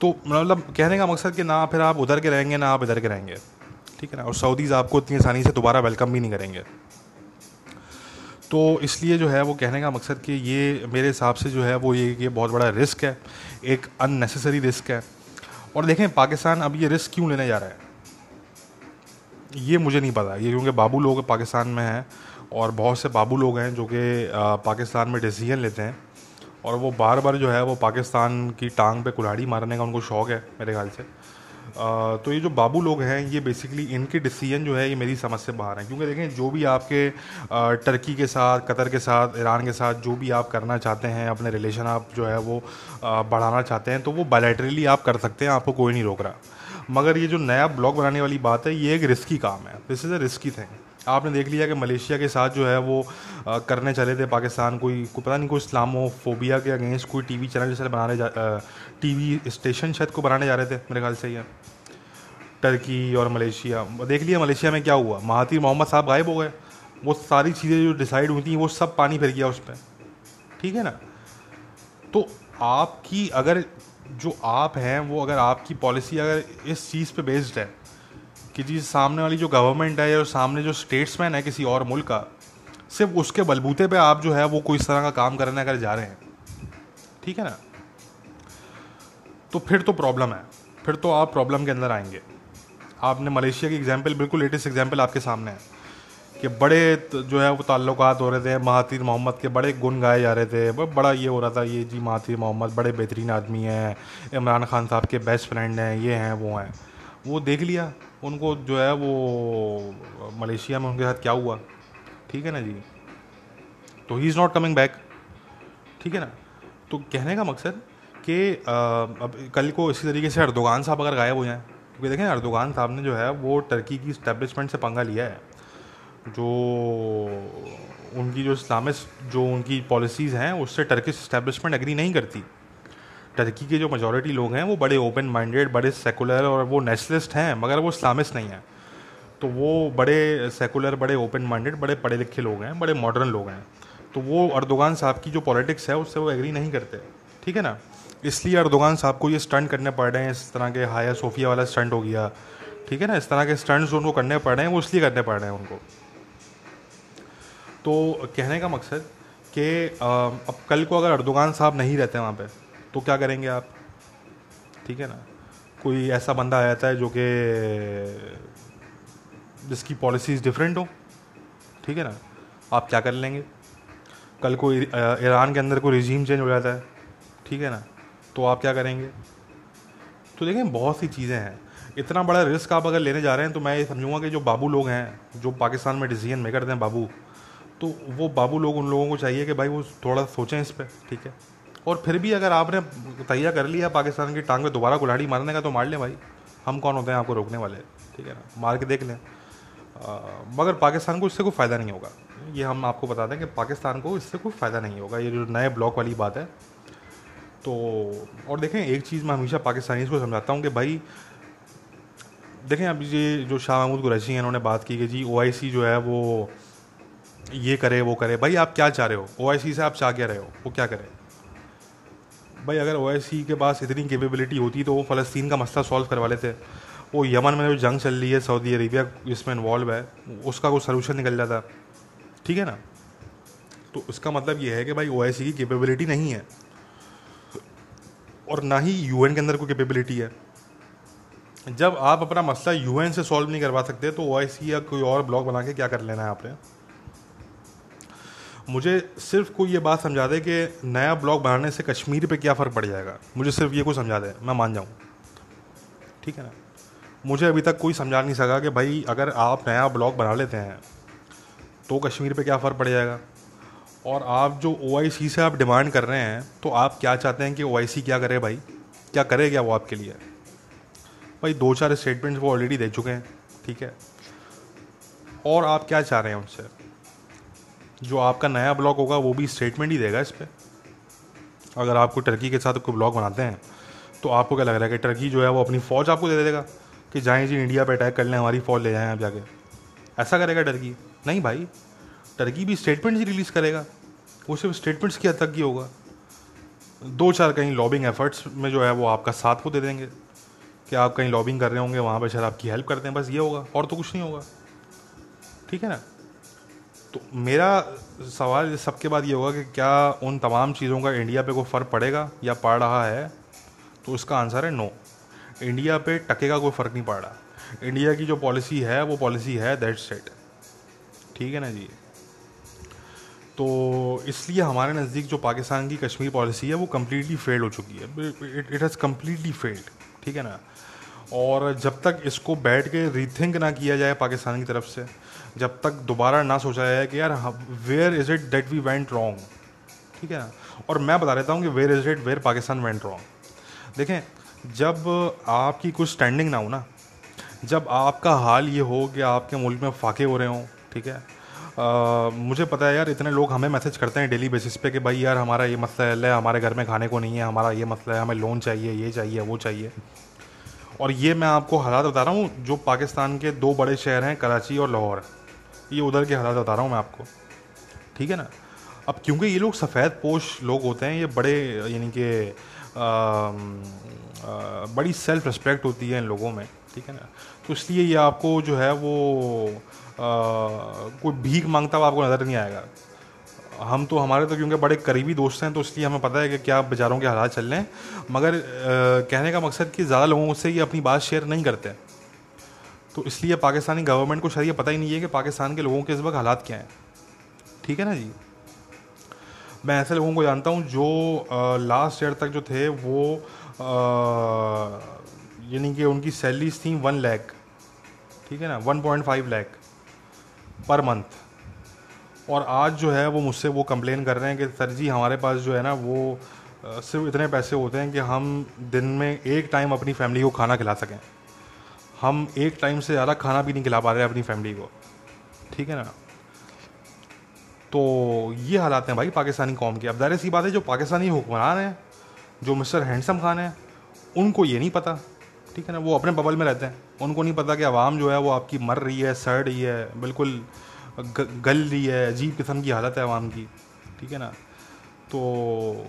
तो मतलब कहने का मकसद कि ना फिर आप उधर के रहेंगे, ना आप इधर के रहेंगे, ठीक है ना? और सऊदीज़ आपको इतनी आसानी से दोबारा वेलकम भी नहीं करेंगे। तो इसलिए जो है वो कहने का मकसद कि ये मेरे हिसाब से जो है वो ये ये बहुत बड़ा रिस्क है, एक अननेसेसरी रिस्क है। और देखें, पाकिस्तान अब ये रिस्क क्यों लेने जा रहा है? ये मुझे नहीं पता। ये क्योंकि बाबू लोग पाकिस्तान में हैं और बहुत से बाबू लोग हैं जो कि पाकिस्तान में डिसीज़न लेते हैं। और वो बार बार जो है वो पाकिस्तान की टांग पे कुल्हाड़ी मारने का उनको शौक़ है, मेरे ख्याल से। तो ये जो बाबू लोग हैं, ये बेसिकली इनके डिसीज़न जो है, ये मेरी समझ से बाहर हैं। क्योंकि देखें, जो भी आपके टर्की के साथ कतर के साथ ईरान के साथ जो भी आप करना चाहते हैं, अपने रिलेशन आप जो है वो बढ़ाना चाहते हैं तो वो बायलेटरली आप कर सकते हैं, आपको कोई नहीं रोक रहा। मगर ये जो नया ब्लॉग बनाने वाली बात है, ये एक रिस्की काम है। This is a risky thing आपने देख लिया कि मलेशिया के साथ जो है वो आ, करने चले थे पाकिस्तान कोई को पता नहीं कोई इस्लामोफोबिया के अगेंस्ट कोई टीवी चैनल जैसे बनाने जा टीवी स्टेशन शायद को बनाने जा रहे थे मेरे ख्याल से ये टर्की और मलेशिया। देख लिया मलेशिया में क्या हुआ। महातिर मोहम्मद साहब गायब हो गए। वो सारी चीज़ें जो डिसाइड हुई थी वो सब पानी फिर गया उस पर ठीक है ना? तो आपकी अगर जो आप हैं वो अगर आपकी पॉलिसी अगर इस चीज़ पे बेस्ड है कि जी सामने वाली जो गवर्नमेंट है या सामने जो स्टेट्समैन है किसी और मुल्क का, सिर्फ़ उसके बलबूते पे आप जो है वो कोई इस तरह का काम करने अगर जा रहे हैं। ठीक है ना? तो फिर तो प्रॉब्लम है। फिर तो आप प्रॉब्लम के अंदर आएँगे। आपने मलेशिया की एग्ज़ाम्पल बिल्कुल लेटेस्ट एग्ज़ाम्पल आपके सामने है। कि बड़े जो है वो ताल्लुक हो रहे थे, महातिर मोहम्मद के बड़े गुण गाए जा रहे थे। बड़ा ये हो रहा था, ये जी महातिर मोहम्मद बड़े बेहतरीन आदमी हैं, इमरान खान साहब के बेस्ट फ्रेंड हैं, ये हैं, वो हैं। वो देख लिया। उनको जो है वो, मलेशिया में उनके साथ क्या हुआ? ठीक है ना जी? तो he is not coming back ठीक है ना? तो कहने का मकसद कि अब कल को इसी तरीके से अर्दोगान साहब अगर गायब हो जाएँ, क्योंकि देखें अर्दोगान साहब ने जो है वो टर्की की इस्टेब्लिशमेंट से पंगा लिया है। जो उनकी जो इस्लामिस्ट जो उनकी पॉलिसीज़ हैं, उससे टर्किश इस्टेब्लिशमेंट एग्री नहीं करती। टर्की के जो मेजोरिटी लोग हैं, वो बड़े ओपन माइंडेड बड़े सेकुलर और वो नेशनलिस्ट हैं, मगर वो इस्लामिस्ट नहीं हैं। तो वो बड़े सेकुलर बड़े ओपन माइंडेड बड़े पढ़े लिखे लोग हैं, बड़े मॉडर्न लोग हैं। तो वो अर्दोगान साहब की जो पॉलिटिक्स है, उससे वो एग्री नहीं करते। ठीक है ना? इसलिए अर्दोगान साहब को ये स्टंट करने पड़ रहे हैं, इस तरह के हाया सोफिया वाला स्टंट हो गया। ठीक है ना? इस तरह के स्टंट्स उनको करने पड़ रहे हैं, वो इसलिए करने पड़ रहे हैं उनको। तो कहने का मकसद कि अब कल को अगर अर्दोगान साहब नहीं रहते वहाँ पे तो क्या करेंगे आप? ठीक है ना? कोई ऐसा बंदा आ जाता है जो कि जिसकी पॉलिसीज़ डिफरेंट हो। ठीक है ना? आप क्या कर लेंगे? कल को ईरान के अंदर कोई रिजीम चेंज हो जाता है। ठीक है ना? तो आप क्या करेंगे? तो देखें बहुत सी चीज़ें हैं। इतना बड़ा रिस्क आप अगर लेने जा रहे हैं तो मैं ये समझूँगा कि जो बाबू लोग हैं, जो पाकिस्तान में डिसीज़न मेकर हैं बाबू तो वो बाबू लोग उन लोगों को चाहिए कि भाई वो थोड़ा सोचें इस पर ठीक है? और फिर भी अगर आपने तैयार कर लिया पाकिस्तान की टांग में दोबारा कुल्हाड़ी मारने का तो मार लें भाई। हम कौन होते हैं आपको रोकने वाले? ठीक है ना? मार के देख लें। मगर पाकिस्तान को इससे कोई फ़ायदा नहीं होगा। ये हम आपको बता दें कि पाकिस्तान को इससे कोई फ़ायदा नहीं होगा। ये जो नए ब्लॉक वाली बात है। तो और देखें, एक चीज़ मैं हमेशा पाकिस्तानी को समझाता हूँ कि भाई, देखें अभी ये जो शाह महमूद कुरैशी हैं उन्होंने बात की कि जी ओ जो है वो ये करे, वो करे। भाई, आप क्या चाह रहे हो? ओआईसी से आप चाह क्या रहे हो? वो क्या करे? भाई, अगर ओ के पास इतनी कैपेबिलिटी होती तो वो फ़लस्तीन का मसला सॉल्व करवा लेते। वो यमन में जो जंग चल रही है सऊदी अरेबिया इसमें इन्वॉल्व है, उसका कोई सोल्यूशन निकल जाता। ठीक है ना? तो उसका मतलब ये है कि भाई ओ की कैपेबिलिटी नहीं है। और ना ही यूएन के अंदर कोई कैपेबिलिटी है। जब आप अपना मसला यूएन से सॉल्व नहीं करवा सकते तो ओआईसी या कोई और ब्लॉक बना के क्या कर लेना है आपने? मुझे सिर्फ़ कोई ये बात समझा दे कि नया ब्लॉक बनाने से कश्मीर पे क्या फ़र्क पड़ जाएगा? मुझे सिर्फ़ ये कोई समझा दे, मैं मान जाऊँ। ठीक है ना? मुझे अभी तक कोई समझा नहीं सका कि भाई, अगर आप नया ब्लॉक बना लेते हैं तो कश्मीर पे क्या फ़र्क पड़ जाएगा? और आप जो ओआईसी से आप डिमांड कर रहे हैं तो आप क्या चाहते हैं कि ओआईसी क्या करे भाई? क्या करे क्या वो आपके लिए? भाई, दो चार स्टेटमेंट्स वो ऑलरेडी दे चुके हैं, ठीक है? और आप क्या चाह रहे हैं उनसे? जो आपका नया ब्लॉग होगा, वो भी स्टेटमेंट ही देगा इस पर अगर आपको टर्की के साथ कोई ब्लॉग बनाते हैं तो आपको क्या लग रहा है कि टर्की जो है, वो अपनी फ़ौज आपको दे देगा कि जाएँ जी इंडिया पर अटैक कर लें, हमारी फ़ौज ले जाएँ आप जाके? ऐसा करेगा टर्की नहीं भाई। टर्की भी स्टेटमेंट ही रिलीज़ करेगा। वो सिर्फ़ स्टेटमेंट्स की हद तक ही होगा। दो चार कहीं लॉबिंग एफर्ट्स में जो है, वो आपका साथ को दे देंगे। कि आप कहीं लॉबिंग कर रहे होंगे, वहाँ पर शायद आपकी हेल्प करते हैं, बस ये होगा, और तो कुछ नहीं होगा। ठीक है ना? तो मेरा सवाल सबके बाद ये होगा कि क्या उन तमाम चीज़ों का इंडिया पे कोई फ़र्क पड़ेगा या पड़ रहा है? तो उसका आंसर है नो इंडिया पे टके का कोई फ़र्क नहीं पड़ रहा। इंडिया की जो पॉलिसी है, वो पॉलिसी है दैट सेट ठीक है ना जी? तो इसलिए हमारे नज़दीक जो पाकिस्तान की कश्मीर पॉलिसी है, वो कम्प्लीटली फेल्ड हो चुकी है। इट हैज़ कम्प्लीटली फेल्ड ठीक है ना? और जब तक इसको बैठ के रीथिंक ना किया जाए पाकिस्तान की तरफ़ से जब तक दोबारा ना सोचा जाए कि यार where is it that we went wrong ठीक है? और मैं बता देता हूँ कि where is it where Pakistan went wrong देखें जब आपकी कुछ स्टैंडिंग ना हो ना जब आपका हाल ये हो कि आपके मुल्क में फाके हो रहे हों ठीक है? आ, मुझे पता है यार इतने लोग हमें मैसेज करते हैं डेली बेसिस पे कि भाई यार हमारा ये मसला है हमारे घर में खाने को नहीं है हमारा ये मसला है हमें लोन चाहिए ये चाहिए वो चाहिए। और ये मैं आपको हालात बता रहा हूँ जो पाकिस्तान के दो बड़े शहर हैं कराची और लाहौर। ये उधर के हालात बता रहा हूँ मैं आपको। ठीक है ना? अब क्योंकि ये लोग सफ़ेद पोश लोग होते हैं ये बड़े यानी कि बड़ी सेल्फ रिस्पेक्ट होती है इन लोगों में ठीक है ना? तो इसलिए ये आपको जो है वो आ, कोई भीख माँगता हुआ आपको नज़र नहीं आएगा। हम तो हमारे तो क्योंकि बड़े करीबी दोस्त हैं तो इसलिए हमें पता है कि क्या बाज़ारों के हालात चल रहे हैं। मगर आ, कहने का मकसद कि ज़्यादा लोगों से ये अपनी बात शेयर नहीं करते। तो इसलिए पाकिस्तानी गवर्नमेंट को शायद ये पता ही नहीं है कि पाकिस्तान के लोगों के इस वक्त हालात क्या हैं। ठीक है ना जी? मैं ऐसे लोगों को जानता हूँ जो लास्ट ईयर तक जो थे, वो यानी कि उनकी सैलरीज थी वन लैख ठीक है ना? One point five lakh per month और आज जो है वो मुझसे वो कंप्लेन कर रहे हैं कि, सर जी, हमारे पास जो है ना वो सिर्फ़ इतने पैसे होते हैं कि हम दिन में एक टाइम अपनी फैमिली को खाना खिला सकें। हम एक टाइम से ज़्यादा खाना भी नहीं खिला पा रहे अपनी फैमिली को। ठीक है ना? तो ये हालात हैं भाई पाकिस्तानी कौम के। अब दायरे सी बात है, जो पाकिस्तानी हुक्मरान हैं, जो मिस्टर हैंडसम खान हैं, उनको ये नहीं पता। ठीक है ना? वो अपने बबल में रहते हैं। उनको नहीं पता कि आवाम जो है, वो आपकी मर रही है, सड़ रही है, बिल्कुल गल रही है, अजीब किस्म की हालत है आवाम की। ठीक है ना? तो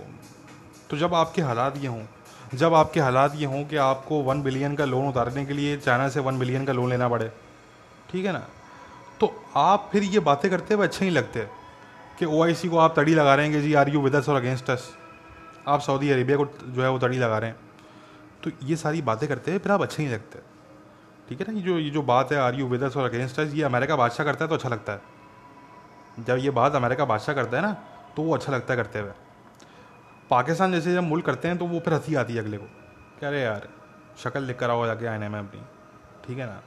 तो जब आपके हालात ये हों जब आपके हालात ये हों कि आपको वन बिलियन का लोन उतारने के लिए चाइना से वन बिलियन का लोन लेना पड़े, ठीक है ना? तो आप फिर ये बातें करते हुए अच्छे नहीं लगते कि ओआईसी को आप तड़ी लगा रहे हैं कि जी are you with or against us आप सऊदी अरेबिया को जो है वो तड़ी लगा रहे हैं। तो ये सारी बातें करते हैं फिर आप अच्छे नहीं लगते, ठीक है ना? ये जो ये जो बात है are you with or against us ये अमेरिका बादशाह करता है तो अच्छा लगता है। जब ये बात अमेरिका बादशाह करता है ना तो वो अच्छा लगता है करते हुए। पाकिस्तान जैसे जब मुल्क करते हैं तो वो फिर हँसी आती है अगले को। कह रहे, यार, शक्ल लिख कर आओ जाके आने में अपनी। ठीक है ना?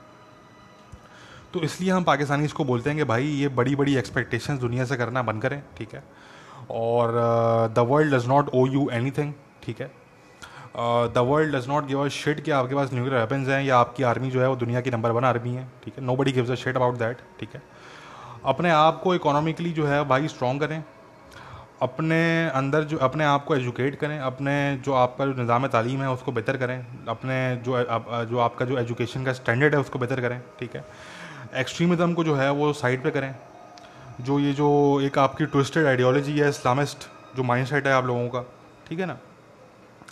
तो इसलिए हम पाकिस्तानी इसको बोलते हैं कि भाई, ये बड़ी बड़ी एक्सपेक्टेशन दुनिया से करना बंद करें, ठीक है? और the world does not owe you anything ठीक है? The world does not give a shit कि आपके पास न्यूक्लियर वेपन्स हैं या आपकी आर्मी जो है वो दुनिया की नंबर वन आर्मी है, ठीक है? Nobody gives a shit about that ठीक है? अपने आप को इकोनॉमिकली जो है भाई स्ट्रॉन्ग करें अपने अंदर जो, अपने आप को एजुकेट करें, अपने जो आपका जो निज़ाम तालीम है उसको बेहतर करें, अपने जो जो आपका जो एजुकेशन का स्टैंडर्ड है उसको बेहतर करें, ठीक है? एक्सट्रीमिज़म को जो है वो साइड पे करें। जो ये जो एक आपकी ट्विस्टेड आइडियोलॉजी है इस्लामिस्ट जो माइंड है आप लोगों का, ठीक है ना?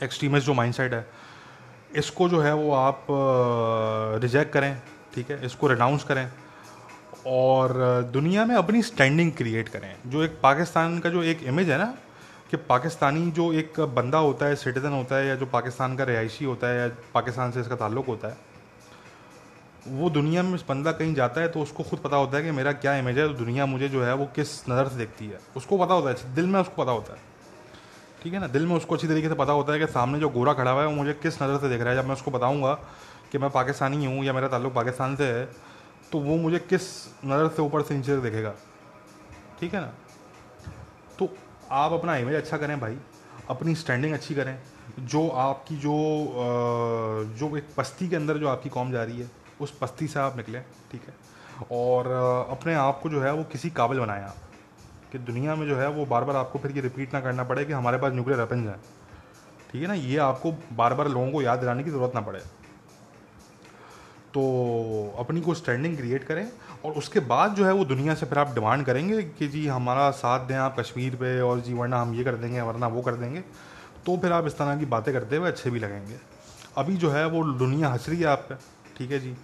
एक्सट्रीमिस्ट जो माइंड है, इसको जो है वो आप रिजेक्ट करें, ठीक है? इसको रिनाउंस करें। और दुनिया में अपनी स्टैंडिंग क्रिएट करें। जो एक पाकिस्तान का जो एक इमेज है ना, कि पाकिस्तानी जो एक बंदा होता है सिटीज़न होता है, या जो पाकिस्तान का रिहायशी होता है, या पाकिस्तान से इसका ताल्लुक़ होता है, वो दुनिया में बंदा कहीं जाता है तो उसको खुद पता होता है कि मेरा क्या इमेज है तो दुनिया मुझे जो है वो किस नज़र से देखती है। उसको पता होता है दिल में उसको पता होता है। ठीक है ना? दिल में उसको अच्छी तरीके से पता होता है कि सामने जो गोरा खड़ा हुआ है, वो मुझे किस नज़र से देख रहा है। जब मैं उसको बताऊँगा कि मैं पाकिस्तानी हूँ, या मेरा ताल्लुक पाकिस्तान से है तो वो मुझे किस नज़र से ऊपर से नीचे देखेगा? ठीक है ना? तो आप अपना इमेज अच्छा करें भाई। अपनी स्टैंडिंग अच्छी करें। जो आपकी जो जो एक पस्ती के अंदर जो आपकी कॉम जा रही है, उस पस्ती से आप निकलें, ठीक है? और अपने आप को जो है वो किसी काबिल बनाएँ आप। कि दुनिया में जो है वो बार बार आपको फिर ये रिपीट ना करना पड़े कि हमारे पास न्यूक्लियर वेपन्स हैं। ठीक है ना? ये आपको बार बार लोगों को याद दिलाने की ज़रूरत ना पड़े। तो अपनी को स्टैंडिंग क्रिएट करें और उसके बाद जो है वो दुनिया से फिर आप डिमांड करेंगे कि जी हमारा साथ दें आप कश्मीर पे और जी वरना हम ये कर देंगे, वरना वो कर देंगे। तो फिर आप इस तरह की बातें करते हुए अच्छे भी लगेंगे। अभी जो है वो दुनिया हंस रही है आप पे, ठीक है जी।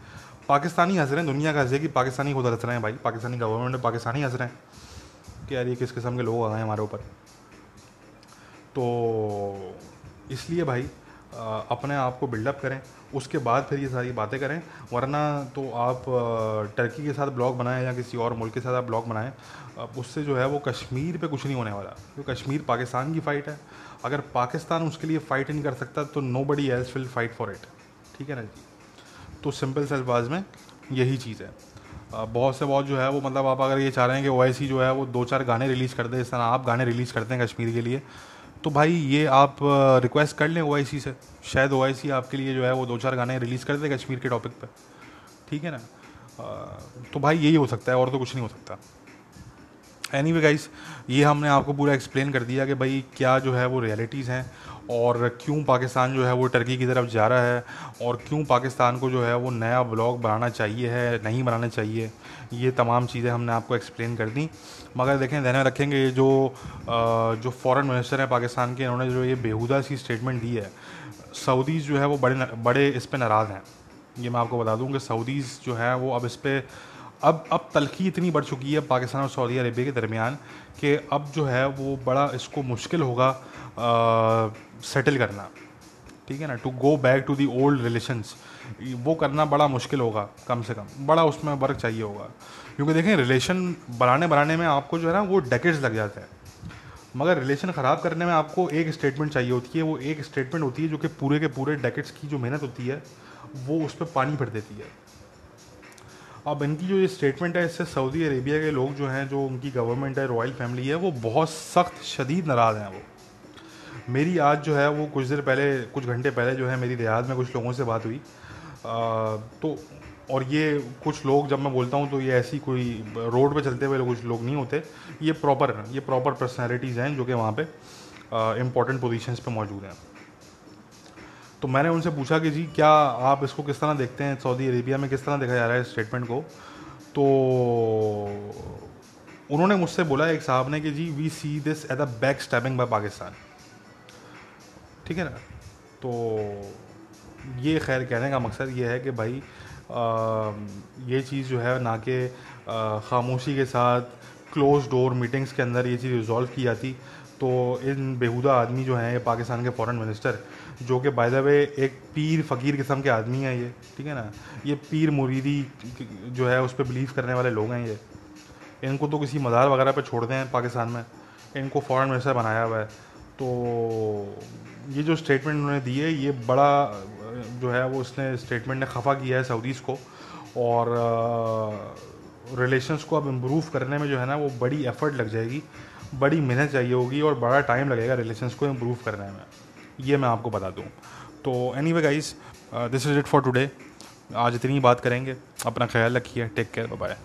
पाकिस्तानी हंस रहे हैं, दुनिया का हंसेगी पाकिस्तानी खुद हंस रहे हैं भाई। पाकिस्तानी गवर्नमेंट पाकिस्तानी हंस रहे हैं कि यार ये किस किस्म के लोग आ गए हमारे ऊपर। तो इसलिए भाई अपने आप को बिल्डअप करें, उसके बाद फिर ये सारी बातें करें। वरना तो आप टर्की के साथ ब्लॉग बनाएँ या किसी और मुल्क के साथ आप ब्लॉग बनाएँ उससे जो है वो कश्मीर पे कुछ नहीं होने वाला। क्योंकि कश्मीर पाकिस्तान की फ़ाइट है। अगर पाकिस्तान उसके लिए फ़ाइट नहीं कर सकता तो nobody else will fight for it ठीक है ना जी? तो सिंपल से अल्फाज में यही चीज़ है। बहुत से बहुत जो है वो मतलब आप अगर ये चाह रहे हैं कि ओ जो है वो दो चार गाने रिलीज़ कर दे, इस तरह आप गाने रिलीज़ करते हैं कश्मीर के लिए तो भाई ये आप रिक्वेस्ट कर लें ओ से। शायद ओ आपके लिए जो है वो दो चार गाने रिलीज़ कर दे कश्मीर के टॉपिक पर ठीक है ना? तो भाई यही हो सकता है, और तो कुछ नहीं हो सकता। एनी वे गाइस ये हमने आपको पूरा एक्सप्लेन कर दिया कि भाई क्या जो है वो रियलिटीज़ हैं, और क्यों पाकिस्तान जो है वो टर्की की तरफ़ जा रहा है, और क्यों पाकिस्तान को जो है वो नया ब्लॉग बनाना चाहिए है, नहीं बनाना चाहिए, ये तमाम चीज़ें हमने आपको एक्सप्लेन कर दी। मगर देखें, ध्यान में रखेंगे ये जो जो फॉरेन मिनिस्टर हैं पाकिस्तान के, इन्होंने जो ये बेहुदा सी स्टेटमेंट दी है सऊदीज़ जो है वो बड़े बड़े इस पर नाराज़ हैं। ये मैं आपको बता दूँ कि सऊदीज़ जो है वो अब इस पर अब अब तलखी इतनी बढ़ चुकी है पाकिस्तान और सऊदी अरेबिया के दरमियान कि अब जो है वो बड़ा इसको मुश्किल होगा सेटल करना। ठीक है ना? To go back to the old relations वो करना बड़ा मुश्किल होगा, कम से कम। बड़ा उसमें वर्क चाहिए होगा। क्योंकि देखें रिलेशन बनाने बनाने में आपको जो है ना वो डेकेड्स लग जाते हैं। मगर रिलेशन ख़राब करने में आपको एक स्टेटमेंट चाहिए होती है वो एक स्टेटमेंट होती है जो कि पूरे के पूरे डेकेट्स की जो मेहनत होती है वो उस पर पानी भर देती है। अब इनकी जो ये स्टेटमेंट है इससे सऊदी अरेबिया के लोग जो हैं जो उनकी गवर्नमेंट है रॉयल फैमिली है वो बहुत सख्त शदीद नाराज़ हैं वो। मेरी आज जो है वो कुछ देर पहले कुछ घंटे पहले जो है मेरी रियाद में कुछ लोगों से बात हुई। आ, तो और ये कुछ लोग, जब मैं बोलता हूँ तो ये ऐसी कोई रोड पे चलते हुए कुछ लोग नहीं होते। ये प्रॉपर ये प्रॉपर पर्सनैलिटीज़ हैं, जो कि वहाँ पे इम्पोर्टेंट पोजीशंस पे मौजूद हैं। तो मैंने उनसे पूछा कि जी, क्या आप इसको किस तरह देखते हैं? सऊदी अरेबिया में किस तरह देखा जा रहा है स्टेटमेंट को? तो उन्होंने मुझसे बोला, एक साहब ने कि जी we see this at the back stabbing by Pakistan ठीक है ना? तो ये खैर कहने का मकसद ये है कि भाई ये चीज़ जो है ना कि खामोशी के साथ क्लोज डोर मीटिंग्स के अंदर ये चीज़ रिजॉल्व की जाती। तो इन बेहुदा आदमी जो हैं ये पाकिस्तान के फॉरेन मिनिस्टर जो कि बाय द वे एक पीर फ़कीर किस्म के आदमी हैं ये, ठीक है ना? ये पीर मुरीदी जो है उस पर बिलीव करने वाले लोग हैं ये। इनको तो किसी मज़ार वगैरह पे छोड़ दें पाकिस्तान में। इनको फॉरेन मिनिस्टर बनाया हुआ है। तो ये जो स्टेटमेंट उन्होंने दी है, ये बड़ा जो है वो उसने स्टेटमेंट ने खफा किया है सऊदीज़ को और रिलेशंस को अब इम्प्रूव करने में जो है ना वो बड़ी एफर्ट लग जाएगी, बड़ी मेहनत चाहिए होगी और बड़ा टाइम लगेगा रिलेशंस को इम्प्रूव करने में। ये मैं आपको बता दूँ। तो anyway guys this is it for today आज इतनी ही बात करेंगे। अपना ख्याल रखिए। Take care bye